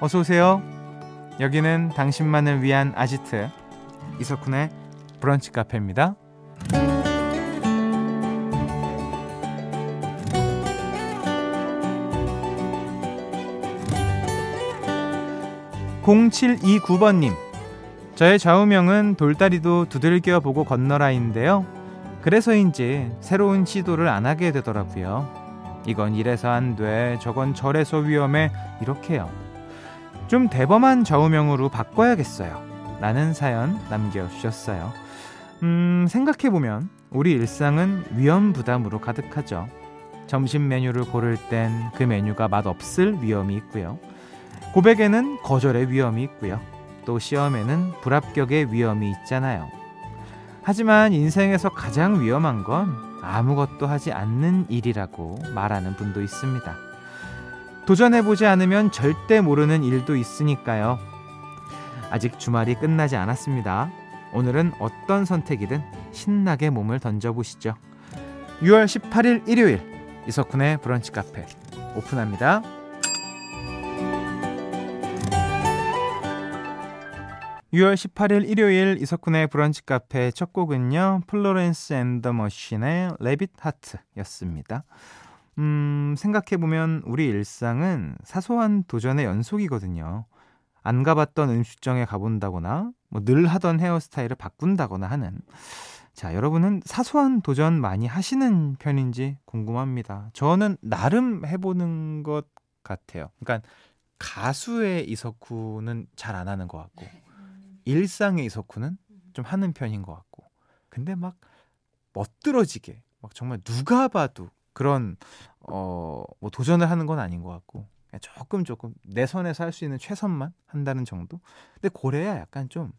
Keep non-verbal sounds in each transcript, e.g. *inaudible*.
어서 오세요. 여기는 당신만을 위한 아지트 이석훈의 브런치 카페입니다. 0729번님 저의 좌우명은 돌다리도 두들겨 보고 건너라인데요. 그래서인지 새로운 시도를 안 하게 되더라고요. 이건 이래서 안 돼, 저건 저래서 위험해, 이렇게요. 좀 대범한 좌우명으로 바꿔야겠어요. 라는 사연 남겨주셨어요. 음, 생각해보면 우리 일상은 위험 부담으로 가득하죠. 점심 메뉴를 고를 땐 그 메뉴가 맛없을 위험이 있고요. 고백에는 거절의 위험이 있고요. 또 시험에는 불합격의 위험이 있잖아요. 하지만 인생에서 가장 위험한 건 아무것도 하지 않는 일이라고 말하는 분도 있습니다. 도전해보지 않으면 절대 모르는 일도 있으니까요. 아직 주말이 끝나지 않았습니다. 오늘은 어떤 선택이든 신나게 몸을 던져보시죠. 6월 18일 일요일 이석훈의 브런치 카페 오픈합니다. 6월 18일 일요일 이석훈의 브런치 카페 첫 곡은요. Florence and the Machine의 Rabbit Heart였습니다. 음, 생각해보면 우리 일상은 사소한 도전의 연속이거든요. 안 가봤던 음식점에 가본다거나, 뭐 늘 하던 헤어스타일을 바꾼다거나 하는. 자, 여러분은 사소한 도전 많이 하시는 편인지 궁금합니다. 저는 나름 해보는 것 같아요. 그러니까 가수의 이석훈은 잘 안 하는 것 같고, 일상의 이석훈은 좀 하는 편인 것 같고 근데 막 멋들어지게 막 정말 누가 봐도 그런 어 뭐 도전을 하는 건 아닌 것 같고 조금 조금 내 선에서 할 수 있는 최선만 한다는 정도 근데 고래야 약간 좀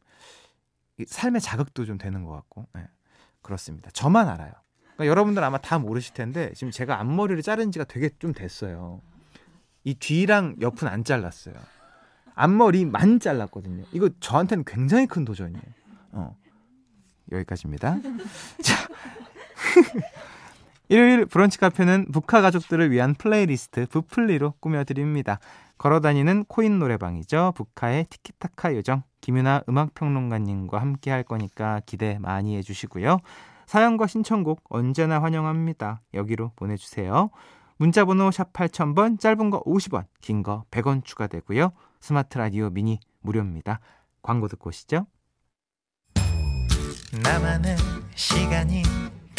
삶의 자극도 좀 되는 것 같고 네, 그렇습니다 저만 알아요 그러니까 여러분들 아마 다 모르실 텐데 지금 제가 앞머리를 자른 지가 되게 좀 됐어요 이 뒤랑 옆은 안 잘랐어요 앞머리만 잘랐거든요. 이거 저한테는 굉장히 큰 도전이에요. 어. 여기까지입니다. *laughs* 자. 일요일 브런치 카페는 브카 가족들을 위한 플레이리스트 부플리로 꾸며드립니다. 걸어다니는 코인 노래방이죠. 브카의 티키타카 요정 김윤하 음악평론가님과 함께 할 거니까 기대 많이 해주시고요. 사연과 신청곡 언제나 환영합니다. 여기로 보내주세요. 문자번호 샵 8000번 짧은 거 50원 긴 거 100원 추가되고요. 스마트 라디오 미니 무료입니다. 광고 듣고 오시죠. 나만의 시간이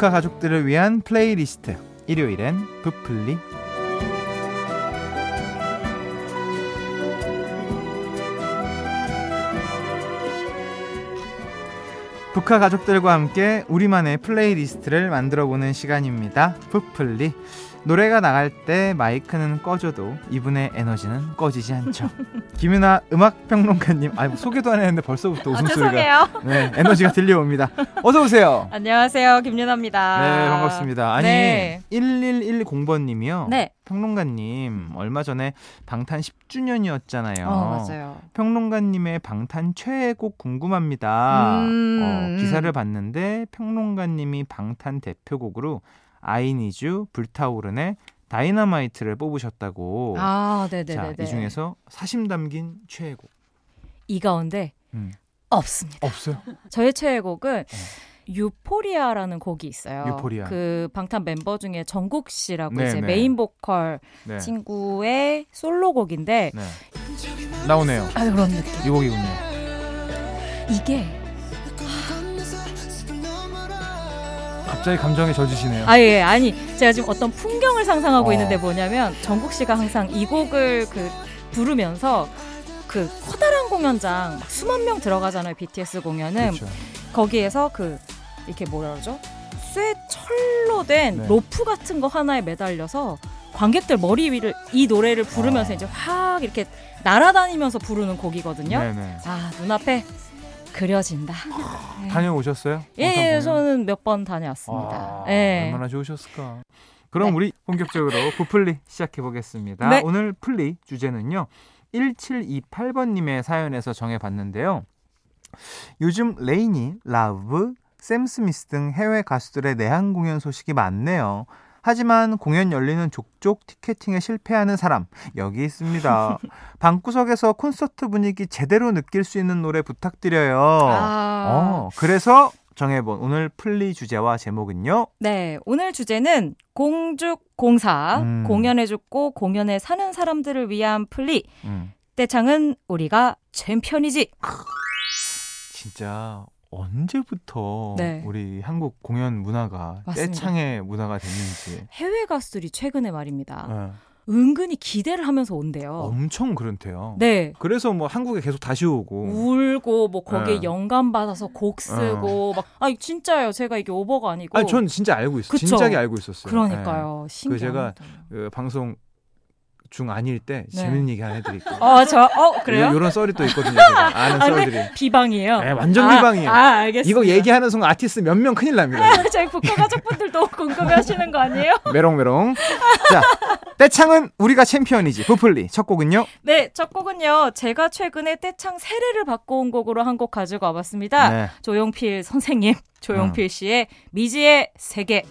브카 가족들을 위한 플레이리스트. 일요일엔 브플리. 브카 가족들과 함께 우리만의 playlist를 만들어보는 시간입니다. 브플리 노래가 나갈 때 마이크는 꺼져도 이분의 에너지는 꺼지지 않죠. *laughs* 김윤하 음악평론가님, 아 소개도 안 했는데 벌써부터 웃음소리가 아, 네, 에너지가 들려옵니다. 어서 오세요. 안녕하세요, 김윤아입니다. 네, 반갑습니다. 아니 네. 1110번님이요. 네. 평론가님 얼마 전에 방탄 10주년이었잖아요. 어, 맞아요. 평론가님의 방탄 최애곡 궁금합니다. 음. 어, 기사를 봤는데 평론가님이 방탄 대표곡으로 아이니즈 불타오르네 다이너마이트를 뽑으셨다고. 아, 네, 네, 자, 네, 네. 이 중에서 사심 담긴 최애곡 이 가운데 음. 없습니다. 없어요? 저의 최애곡은 Euphoria라는 곡이 있어요. Euphoria. 그 방탄 멤버 중에 정국 씨라고 네, 이제 네. 메인 보컬 네. 친구의 솔로곡인데 네. 나오네요. 아, 그런 느낌. 이 곡이군요. 이게 갑자기 감정에 젖으시네요. 아, 예, 아니, 제가 지금 어떤 풍경을 상상하고 어. 있는데 뭐냐면, 정국 씨가 항상 이 곡을 그, 부르면서 그 커다란 공연장 막 수만 명 들어가잖아요. BTS 공연은 그렇죠. 거기에서 그 이렇게 뭐라 그러죠? 쇠 철로 된 네. 로프 같은 거 하나에 매달려서 관객들 머리 위를 이 노래를 부르면서 아. 이제 확 이렇게 날아다니면서 부르는 곡이거든요. 네네. 아 눈앞에 그려진다. 네. 다녀오셨어요? 예, 예? 저는 몇 번 다녀왔습니다. 아, 예. 얼마나 좋으셨을까. 그럼 네. 우리 본격적으로 브플리 시작해 보겠습니다. 네. 오늘 플리 주제는요. 1728번님의 사연에서 정해봤는데요. 요즘 LANY, Lauv, 샘 스미스 등 해외 가수들의 내한 공연 소식이 많네요. 하지만 공연 열리는 족족 티켓팅에 실패하는 사람 여기 있습니다. *laughs* 방구석에서 콘서트 분위기 제대로 느낄 수 있는 노래 부탁드려요. 아. 어, 그래서 정해본 오늘 플리 주제와 제목은요. 네, 오늘 주제는 공죽공사 음. 공연에 죽고 공연에 사는 사람들을 위한 플리 음, 떼창은 우리가 챔피언이지. 진짜 언제부터 네. 우리 한국 공연 문화가 맞습니다. 떼창의 문화가 됐는지 해외 가수들이 최근에 말입니다. 예, 은근히 기대를 하면서 온대요. 엄청 그렇대요. 네. 그래서 뭐 한국에 계속 다시 오고 울고 뭐 거기에 네. 영감 받아서 곡 쓰고 막 아니 진짜예요. 제가 이게 오버가 아니고 아니 전 진짜 알고 있어요. 진작에 알고 있었어요. 그러니까요. 신기하다. 제가 예, 방송 중 아닐 때 네. 재밌는 얘기 하나 해드릴게요. 어, 저 어, 그래요? 요, 런 썰이 또 있거든요. 제가 아는 아, 썰들이. 네? 비방이에요. 네, 완전 아, 비방이에요. 아, 알겠습니다. 이거 얘기하는 순간 아티스트 몇 명 큰일 납니다. 저희 브카 가족분들도 궁금해 하시는 거 아니에요? *laughs* 메롱메롱. 자, 떼창은 우리가 챔피언이지. 브플리. 첫 곡은요? 네, 첫 곡은요. 제가 최근에 떼창 세례를 받고 온 곡으로 한 곡 가지고 와봤습니다. 네. 조용필 선생님, 조용필 씨의 미지의 세계.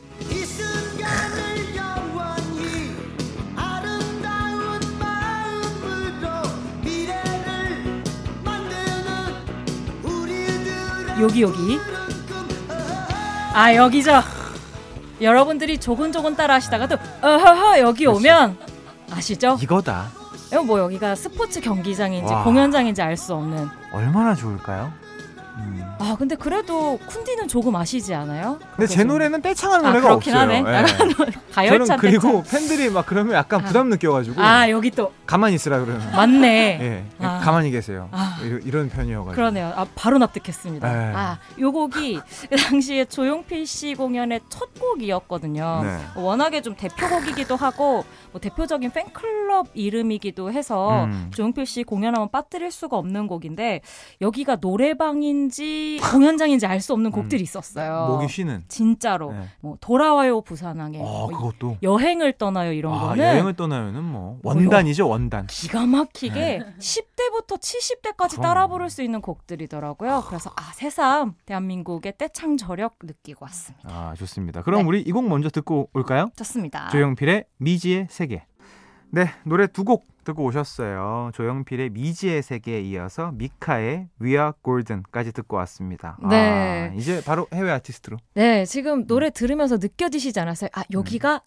여기 여기. 아 여기죠. 여러분들이 조곤조곤 따라 하시다가도 어허허 여기 오면 아시죠? 이거다. 이거 뭐 여기가 스포츠 경기장인지 와. 공연장인지 알 수 없는. 얼마나 좋을까요? 음. 아 근데 그래도 쿤디는 조금 아시지 않아요? 근데 제 노래는 떼창한 아, 노래가 그렇긴 없어요. 하네. 예. *laughs* 가열찬 저는 그리고. 팬들이 막 그러면 약간 아. 부담 느껴가지고 아 여기 또 가만히 있으라 그러는. 맞네. 예, 아. 가만히 계세요. 아. 이런, 이런 편이어가지고. 그러네요. 아, 바로 납득했습니다. 네. 아, 요 곡이 *laughs* 그 당시에 조용필 씨 공연의 첫 곡이었거든요. 네. 워낙에 좀 대표곡이기도 하고 뭐 대표적인 팬클럽 이름이기도 해서 음. 조용필 씨 공연하면 빠뜨릴 수가 없는 곡인데 여기가 노래방인지 공연장인지 알 수 없는 곡들이 있었어요. 음. 목이 쉬는. 진짜로 네. 뭐 돌아와요 부산항에 아, 뭐 그것도. 여행을 떠나요 이런 아, 거는 여행을 떠나요는 뭐 원단이죠, 원단. 기가 막히게 10대부터 70대까지 네. 그럼. 따라 부를 수 있는 곡들이더라고요. 그래서 아 새삼 대한민국의 떼창 저력 느끼고 왔습니다. 아, 좋습니다. 그럼 네. 우리 이 곡 먼저 듣고 올까요? 좋습니다. 조용필의 미지의 세계. 네, 노래 두 곡 듣고 오셨어요. 조용필의 미지의 세계에 이어서 미카의 We Are Golden까지 듣고 왔습니다. 네. 아, 이제 바로 해외 아티스트로. 네, 지금 노래 들으면서 느껴지시지 않았어요? 아 여기가 떼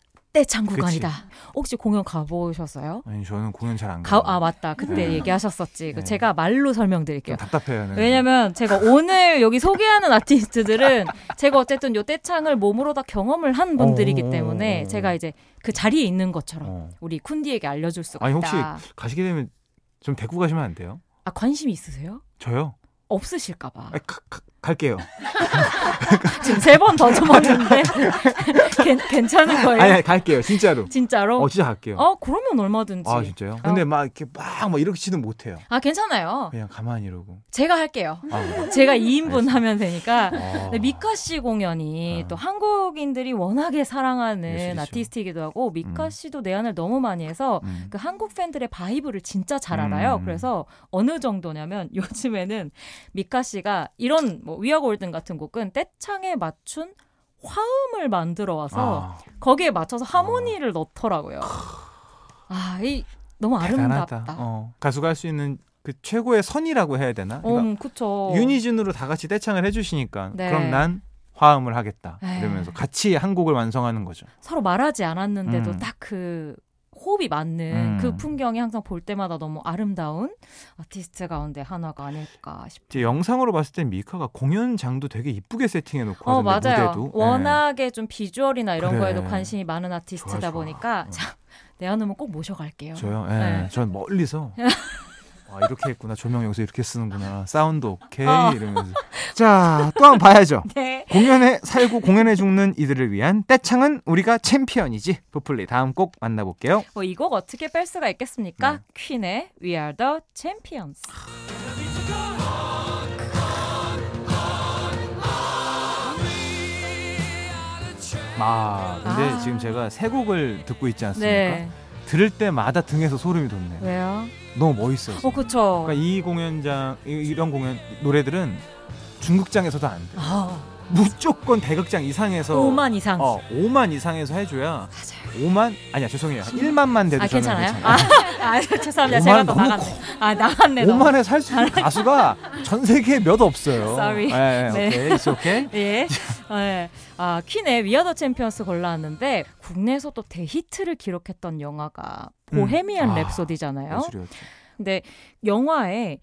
창 그치. 구간이다. 혹시 공연 가보셨어요? 아니 저는 공연 잘 안 가, 가요. 아 맞다. 그때 네. 얘기하셨었지. 그 네. 제가 말로 설명드릴게요. 좀 답답해요. 네. 왜냐면 제가 오늘 여기 소개하는 아티스트들은 *laughs* 제가 어쨌든 요 떼창을 몸으로 다 경험을 한 분들이기 어. 때문에 제가 이제 그 자리에 있는 것처럼 어. 우리 쿤디에게 알려줄 수가 아니 있다. 혹시 가시게 되면 좀 데리고 가시면 안 돼요? 아 관심 있으세요? 저요? 없으실까봐 아니, 갈게요. *laughs* 지금 세 번더 줘봤는데 *laughs* 괜, 괜찮은 거예요? 아니, 아니 갈게요. 진짜로. 진짜로? 어 진짜 갈게요. 어 그러면 얼마든지. 아 진짜요? 근데 막 이렇게 막 막 이렇게 치는 못해요. 아, 괜찮아요. 그냥 가만히 이러고. 제가 할게요. 아, 그래요? 제가 2인분 알겠습니다. 하면 되니까. 어. 네, 미카 씨 공연이 어. 또 한국인들이 워낙에 사랑하는 예술이죠. 아티스트이기도 하고 미카 음. 씨도 내한을 너무 많이 해서 음. 그 한국 팬들의 vibe를 진짜 잘 알아요. 음. 그래서 어느 정도냐면 *laughs* 요즘에는 미카 씨가 이런 뭐 위아 골든 같은 곡은 떼창에 맞춘 화음을 만들어 와서 아, 거기에 맞춰서 하모니를 넣더라고요. 아, 이 너무. 아름답다. 어, 가수가 할 수 있는 그 최고의 선이라고 해야 되나? 그러니까 음, 그쵸. 유니즌으로 다 같이 떼창을 해주시니까 네. 그럼 난 화음을 하겠다 에이. 이러면서 같이 한 곡을 완성하는 거죠. 서로 말하지 않았는데도 음. 딱그 호흡이 맞는 음. 그 풍경이 항상 볼 때마다 너무 아름다운 아티스트 가운데 하나가 아닐까 싶어요. 영상으로 봤을 땐 미카가 공연장도 되게 이쁘게 세팅해 놓고 어 맞아요. 무대도 예. 워낙에 좀 비주얼이나 이런 그래. 거에도 관심이 많은 아티스트다 좋아, 좋아. 보니까 어. 자 내한 오면 꼭 모셔갈게요. 저요. 예. 네. 전 멀리서 *laughs* 아, 이렇게 했구나. 조명 여기서 이렇게 쓰는구나. 사운드 오케이 어. 이러면서. 자, 또 한 번 봐야죠. *laughs* 네. 공연에 살고 공연에 죽는 이들을 위한 떼창은 우리가 챔피언이지. 브플리 다음 곡 만나볼게요. 뭐 이 곡 어떻게 뺄 수가 있겠습니까? 네. 퀸의 We Are the Champions. 아, 근데 아. 지금 제가 세 곡을 듣고 있지 않습니까? 네. 들을 때마다 등에서 소름이 돋네요. 왜요? 너무 멋있어요. 어, 그쵸. 그러니까 이 공연장 이- 이런 공연 노래들은 중극장에서도 안 돼. 아, 무조건 대극장 이상에서 5만 이상. 어, 5만 이상에서 해줘야 맞아요. 5만 아니야 죄송해요 1만만 돼도 아, 저는 괜찮아요? 괜찮아요. 아, *laughs* 아, 죄송합니다. 5만 제가 또 너무 나갔네. 아, 나갔네. 너. 5만에 살 수 있는 가수가 전 세계에 몇 없어요. Sorry. 예, 예, 네. 오케이, it's okay. *laughs* 예. 네. 아, 퀸의 We Are the Champions 골라왔는데 국내에서 또 대히트를 기록했던 영화가 보헤미안 음. 아, 랩소디잖아요. 예술이었죠. 근데 영화에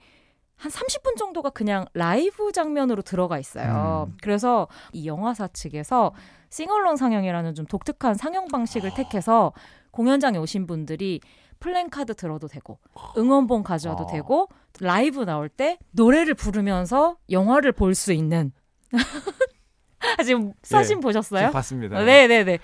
한 30분 정도가 그냥 라이브 장면으로 들어가 있어요. 음. 그래서 이 영화사 측에서 singalong 상영이라는 좀 독특한 상영 아. 방식을 택해서 공연장에 오신 분들이 플랜카드 들어도 되고 응원봉 가져와도 아. 되고 라이브 나올 때 노래를 부르면서 영화를 볼 수 있는 *laughs* *laughs* 지금 사진 예, 보셨어요? 지금 봤습니다. 네, 네, 네.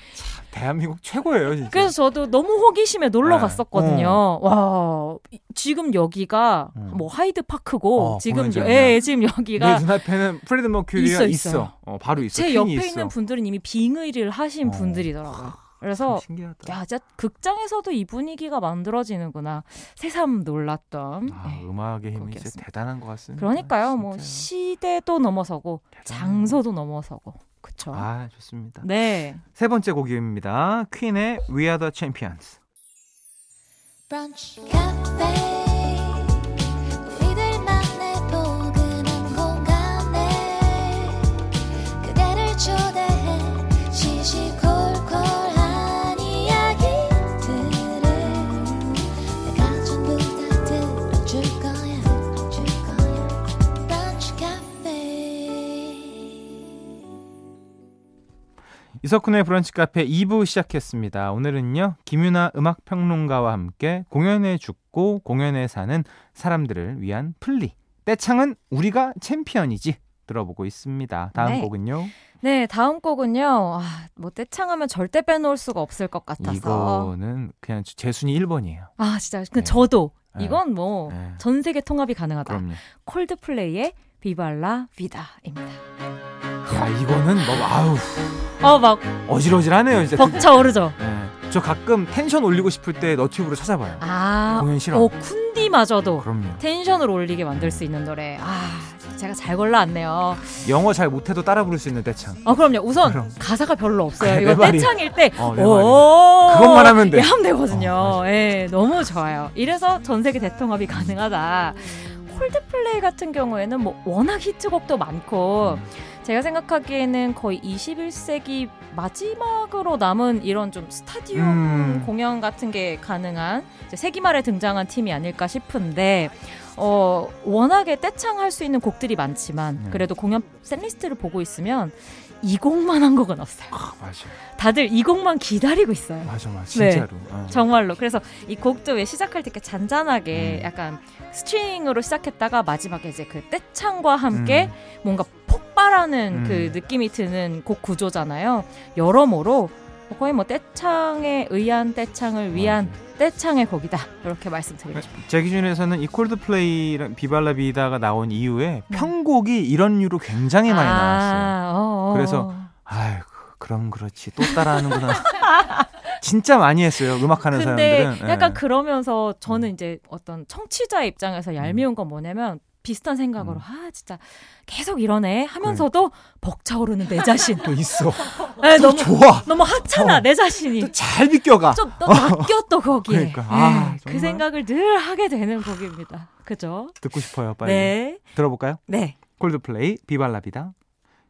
대한민국 최고예요, 진짜. 그래서 저도 너무 호기심에 놀러 네. 갔었거든요. 와, 이- 지금 여기가 음. 뭐 하이드 파크고 어, 지금 공연장이야. 예, 지금 내 여기가 눈앞에는 프레디 머큐리가 있어, 있어. 있어요. 어, 바로 있어. 제 옆에 있어. 있는 분들은 이미 빙의를 하신 어. 분들이더라고요. 그래서 참 신기하다. 야, 진짜 극장에서도 이 분위기가 만들어지는구나. 새삼 놀랐던. 아, 예. 음악의 힘이 진짜 곡이었습니다. 대단한 것 같습니다. 그러니까요, 뭐 진짜. 시대도 넘어서고 대단해요. 장소도 넘어서고, 그쵸? 아, 좋습니다. 네. 세 번째 곡입니다. 퀸의 We Are the Champions. 브런치 카페 이석훈의 브런치 카페 2부 시작했습니다. 오늘은요, 김윤하 음악평론가와 함께 공연에 죽고 공연에 사는 사람들을 위한 플리. 떼창은 우리가 챔피언이지. 들어보고 있습니다. 다음 네. 곡은요. 네, 다음 곡은요. 아, 뭐 떼창하면 절대 빼놓을 수가 없을 것 같아서. 이거는 그냥 제 순위 1번이에요. 아, 진짜. 근데 네. 저도 네. 이건 뭐전 네. 세계 통합이 가능하다. 그럼요. 콜드플레이의 비발라 비다입니다. 야, 이거는 뭐, 아우, 어, 막 어질어질하네요, 진짜. 벅차오르죠. 네. 저 가끔 텐션 올리고 싶을 때 너튜브로 찾아봐요. 아, 공연 싫어. 어, 쿤디마저도 그럼요. 텐션을 올리게 만들 수 있는 노래. 아, 제가 잘 골라왔네요. 영어 잘 못해도 따라 부를 수 있는 떼창. 아, 그럼요. 우선 그럼. 가사가 별로 없어요. 그래, 이거 내 말이. 떼창일 때, 어, 내 오, 그것만 하면 돼. 예, 하면 되거든요. 어. 예, 너무 좋아요. 이래서 전 세계 대통합이 가능하다. 콜드플레이 같은 경우에는 뭐 워낙 히트곡도 많고 제가 생각하기에는 거의 21세기 마지막으로 남은 이런 좀 스타디움 음. 공연 같은 게 가능한 이제 세기 말에 등장한 팀이 아닐까 싶은데 어 워낙에 떼창할 수 있는 곡들이 많지만 네. 그래도 공연 셋리스트를 보고 있으면 이 곡만 한 곡은 없어요. 아, 맞아. 다들 이 곡만 기다리고 있어요. 맞아, 맞아. 네. 진짜로. 어. 정말로. 그래서 이 곡도 왜 시작할 때 이렇게 잔잔하게 음. 약간 스트링으로 시작했다가 마지막에 이제 그 떼창과 함께 음. 뭔가 폭발하는 음. 그 느낌이 드는 곡 구조잖아요. 여러모로 거의 뭐 떼창에 의한 떼창을 위한 떼창의 곡이다. 이렇게 말씀드리고 싶어요. 제 기준에서는 이 콜드플레이 비발라비다가 나온 이후에 네. 편곡이 이런 류로 굉장히 많이 나왔어요. 아, 어, 어. 그래서 아이고 그럼 그렇지 또 따라하는구나. *laughs* 진짜 많이 했어요 음악하는 근데 사람들은. 약간 예. 그러면서 저는 이제 어떤 청취자 입장에서 얄미운 건 뭐냐면 비슷한 생각으로 음. 아 진짜 계속 이러네 하면서도 벅차오르는 내 자신 *laughs* 또 있어. 네, 또 너무 좋아. 너무 하찮아 어. 내 자신이 또잘 비껴가. 좀또 낚여 또 거기에 그러니까. 아, 네, 그. 생각을 늘 하게 되는 곡입니다 그죠 듣고 싶어요 빨리. 네 들어볼까요? 네. 콜드플레이 비발라비다.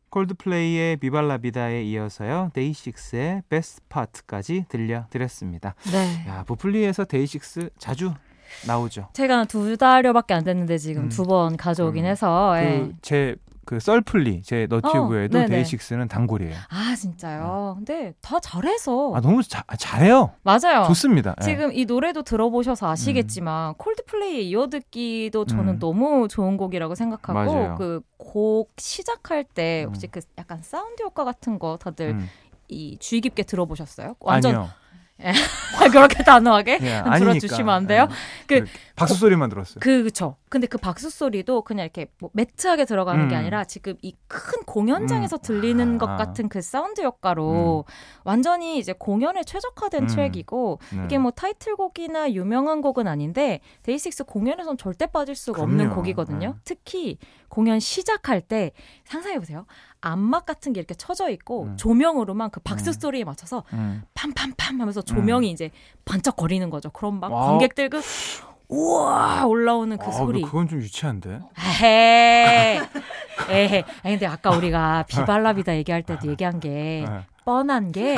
콜드플레이의 Viva La Vida에 이어서요 데이식스의 Best Part까지 들려드렸습니다. 네. 야 브플리에서 데이식스 자주 나오죠. 제가 두 달여밖에 안 됐는데 지금 음. 두번 가져오긴 음. 해서 예. 그제그 썰플리 제 너튜브에도 어. 데이식스는 단골이에요. 아 진짜요. 근데 다 잘해서 아 너무 자, 잘해요. 맞아요. 좋습니다. 예. 지금 이 노래도 들어보셔서 아시겠지만 콜드플레이에 이어듣기도 저는 음. 너무 좋은 곡이라고 생각하고 맞아요. 그 곡 시작할 때 혹시 음. 그 약간 사운드 효과 같은 거 다들 음. 이 주의 깊게 들어보셨어요? 완전 아니요. *laughs* 그렇게 단호하게 예. 들어주시면 안 돼요? 예. 그- 그 박수 소리만 들었어요. 그 그쵸. 근데 그 박수 소리도 그냥 이렇게 뭐 matte하게 들어가는 게 음. 아니라 지금 이 큰 공연장에서 음. 들리는 것 아. 같은 그 사운드 효과로 완전히 이제 공연에 최적화된 음. 트랙이고 네. 이게 뭐 타이틀곡이나 유명한 곡은 아닌데 데이식스 공연에선 절대 빠질 수가 없는 그럼요. 곡이거든요. 네. 특히 공연 시작할 때 상상해 보세요. 암막 같은 게 이렇게 쳐져 있고 음. 조명으로만 그 박수 음. 소리에 맞춰서 음. 팜팜팜 하면서 조명이 이제 반짝거리는 거죠. 그럼 막 wow. 관객들 그 우와 올라오는 그 아, 소리. 그건 좀 유치한데. 에헤. 에헤. 아니 근데 아까 우리가 Viva La Vida 얘기할 때도 얘기한 게 네. 뻔한 게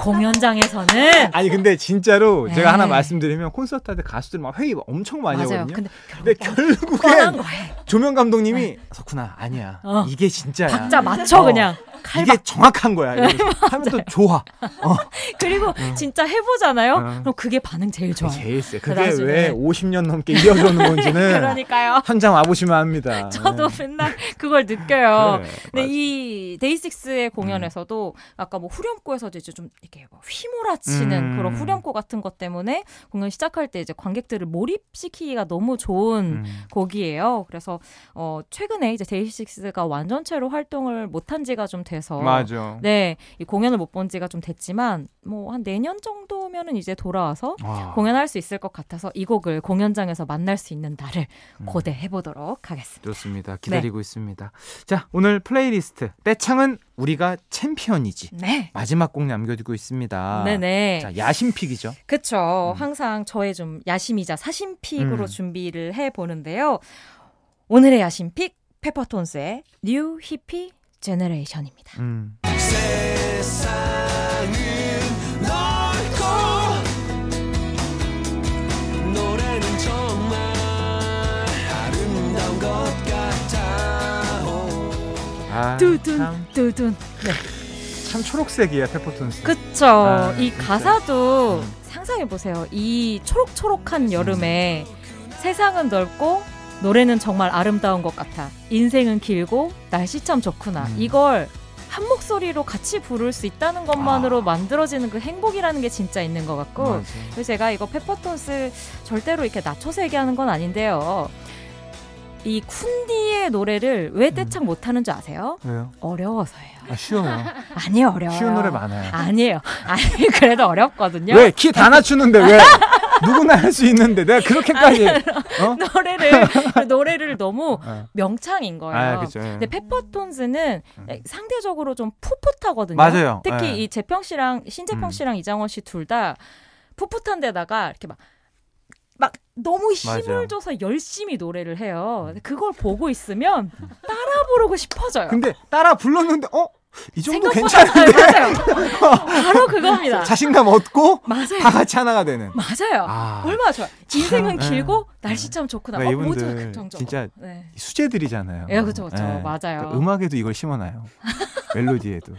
공연장에서는 *laughs* 아니 근데 진짜로 제가 하나. 말씀드리면 콘서트 할 때 가수들 막 회의 엄청 많이 맞아요. 하거든요. 근데 결국엔. 조명 감독님이 석훈아 아니야 어. 이게 진짜야. 박자 맞춰 어, 그냥 이게 정확한 거야. 이러면서 하면 또 좋아. *laughs* 그리고 진짜 해보잖아요. 어. 그럼 그게 반응 제일 좋아요. 제일 세. 그 그게 나중에. 왜 50년 넘게 이어져 오는 건지는 *laughs* 그러니까요. 현장 와보시면 압니다. 저도 네. 맨날 그걸 느껴요. 그래, 근데 맞아. 이 데이식스의 공연에서도 아까 뭐 후렴구에서 이제 좀 이렇게 뭐 휘몰아치는 음. 그런 후렴구 같은 것 때문에 공연 시작할 때 이제 관객들을 몰입시키기가 너무 좋은 음. 곡이에요. 그래서 어 최근에 이제 데이식스가 완전체로 활동을 못한 지가 좀 돼서 맞아. 네, 이 공연을 못 본 지가 좀 됐지만 뭐 한 내년 정도면은 이제 돌아와서 와. 공연할 수 있을 것 같아서 이 곡을 공연장에서 만날 수 있는 날을 음. 고대해 보도록 하겠습니다. 좋습니다. 기다리고 있습니다. 자, 오늘 플레이리스트 때창은 우리가 챔피언이지. 네. 마지막 곡 남겨두고 있습니다. 네네. 자, 야심pick이죠. 그쵸. 음. 항상 저의 좀 야심이자 사심pick으로 음. 준비를 해 보는데요. 오늘의 야심pick 페퍼톤스의 New Hippie Generation입니다. 음. 아, 두둔 참, 두둔. 네. 참 초록색이야 페퍼톤스. 그쵸. 아, 이 진짜. 가사도 음. 상상해 보세요. 이 초록초록한 여름에 세상은 넓고 노래는 정말 아름다운 것 같아. 인생은 길고 날씨 참 좋구나. 음. 이걸 한 목소리로 같이 부를 수 있다는 것만으로 아. 만들어지는 그 행복이라는 게 진짜 있는 것 같고 맞아. 그래서 제가 이거 페퍼톤스 절대로 이렇게 낮춰서 얘기하는 건 아닌데요. 이 쿤디의 노래를 왜 음. 떼창 못하는 줄 아세요? 왜요? 어려워서예요. 아, 쉬워요. *laughs* 아니에요, 어려워요. 쉬운 노래 많아요. 아니에요. 아니 *laughs* 그래도 어렵거든요. 왜? 키 다 낮추는데 왜? 누구나 할 수 있는데 내가 그렇게까지 어? *laughs* 노래를 노래를 너무 어. 명창인 거예요. 아, 그죠. 근데 페퍼톤스는 음. 상대적으로 좀 풋풋하거든요. 맞아요. 특히 예. 이 재평 씨랑 신재평 음. 씨랑 이장원 씨 둘 다 풋풋한 데다가 이렇게 막 막 너무 힘을 맞아요. 줘서 열심히 노래를 해요. 그걸 보고 있으면 따라 부르고 싶어져요. 근데 따라 불렀는데 어? 이 정도 괜찮은데 맞아요. 바로 그겁니다. *laughs* 자신감 얻고 맞아요. 다 같이 하나가 되는. 맞아요. 아, 얼마나 좋아. 인생은 참, 길고 예. 날씨 참 좋구나. 네, 어, 이분들. 진짜 네. 수제들이잖아요. 예, 그쵸, 그쵸. 맞아요. 그 음악에도 이걸 심어놔요. *laughs* 멜로디에도.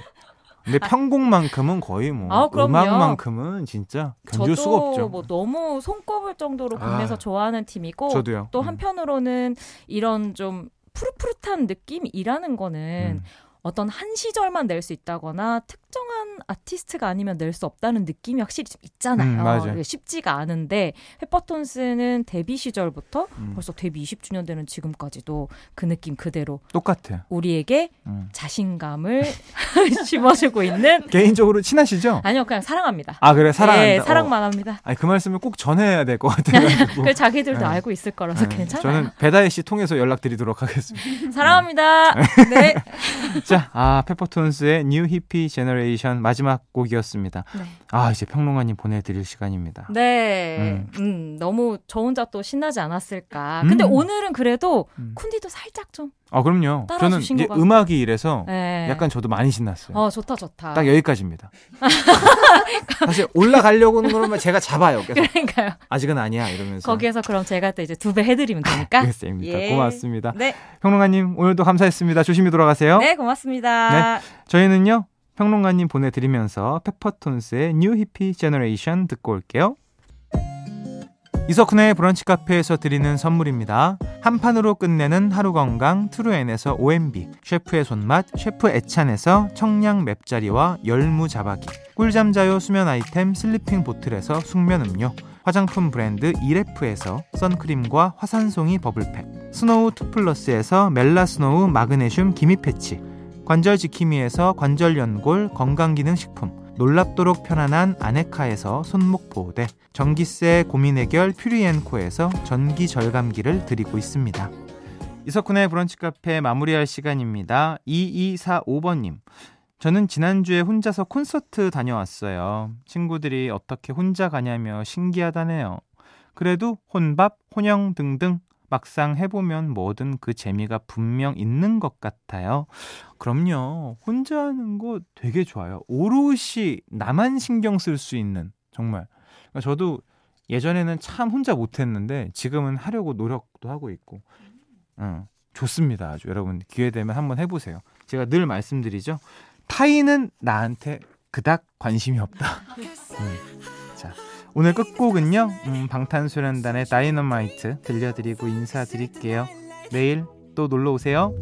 근데 편곡만큼은 거의 뭐 아. 음악만큼은 진짜 견줄 저도 수가 없죠. 뭐 너무 손꼽을 정도로 아. 국내에서 좋아하는 팀이고 저도요. 또 음. 한편으로는 이런 좀 푸릇푸릇한 느낌이라는 거는 음. 어떤 한 시절만 낼 수 있다거나 특정한 아티스트가 아니면 낼 수 없다는 느낌이 확실히 좀 있잖아요. 음, 쉽지가 않은데 페퍼톤스는 데뷔 시절부터 음. 벌써 데뷔 20주년 되는 지금까지도 그 느낌 그대로 똑같아. 우리에게 음. 자신감을 *laughs* 심어주고 있는 *laughs* 개인적으로 친하시죠? 아니요 그냥 사랑합니다. 아 그래 사랑한다. 네, 어. 사랑만 합니다. 아니 그 말씀을 꼭 전해야 될 것 *laughs* 같아가지고. 그 자기들도 네. 알고 있을 거라서 네, 괜찮아요. 저는 배다해 씨 통해서 연락드리도록 하겠습니다. 사랑합니다. 네. 자, 아 페퍼톤스의 New Hippie Generation 마지막 곡이었습니다. 네. 아, 이제 평론가님 보내드릴 시간입니다. 네. 음. 음. 너무 저 혼자 또 신나지 않았을까. 근데 음. 오늘은 그래도 음. 쿤디도 살짝 좀. 아, 그럼요. 저는 이제. 음악이 이래서 네. 약간 저도 많이 신났어요. 어, 좋다, 좋다. 딱 여기까지입니다. *laughs* 사실 올라가려고는 그러면 제가 잡아요. 계속. 그러니까요. 아직은 아니야 이러면서. 거기에서 그럼 제가 또 이제 두 배 해드리면 되니까. 알겠습니다. 예. 고맙습니다. 네. 평론가님 오늘도 감사했습니다. 조심히 돌아가세요. 네, 고맙습니다. 저희는요 평론가님 보내드리면서 페퍼톤스의 New Hippie Generation 듣고 올게요. 이석훈의 브런치 카페에서 드리는 선물입니다. 한 판으로 끝내는 하루 건강 트루엔에서 OMB, 셰프의 손맛 셰프 애찬에서 청량 맵자리와 열무 자박이, 꿀잠 자요 수면 아이템 슬리핑 보틀에서 숙면 음료, 화장품 브랜드 이레프에서 선크림과 화산송이 bubble팩, 스노우 투플러스에서 멜라스노우 마그네슘 기미 패치, 관절 지킴이에서 관절 연골 건강기능식품 놀랍도록 편안한 아네카에서 손목 보호대 전기세 고민 해결 퓨리앤코에서 전기 절감기를 드리고 있습니다. 이석훈의 브런치 카페 마무리할 시간입니다. 2245번님. 저는 지난주에 혼자서 콘서트 다녀왔어요. 친구들이 어떻게 혼자 가냐며 신기하다네요. 그래도 혼밥, 혼영 등등 막상 해보면 뭐든 그 재미가 분명 있는 것 같아요. 그럼요. 혼자 하는 거 되게 좋아요. 오롯이 나만 신경 쓸 수 있는 정말. 그러니까 저도 예전에는 참 혼자 못했는데 지금은 하려고 노력도 하고 있고. 어, 좋습니다. 아주 여러분 기회 되면 한번 해보세요. 제가 늘 말씀드리죠. 타인은 나한테 그닥 관심이 없다. *laughs* 음. 자, 오늘 끝곡은요. 음, 방탄소년단의 다이너마이트 들려드리고 인사드릴게요. 내일 또 놀러 오세요.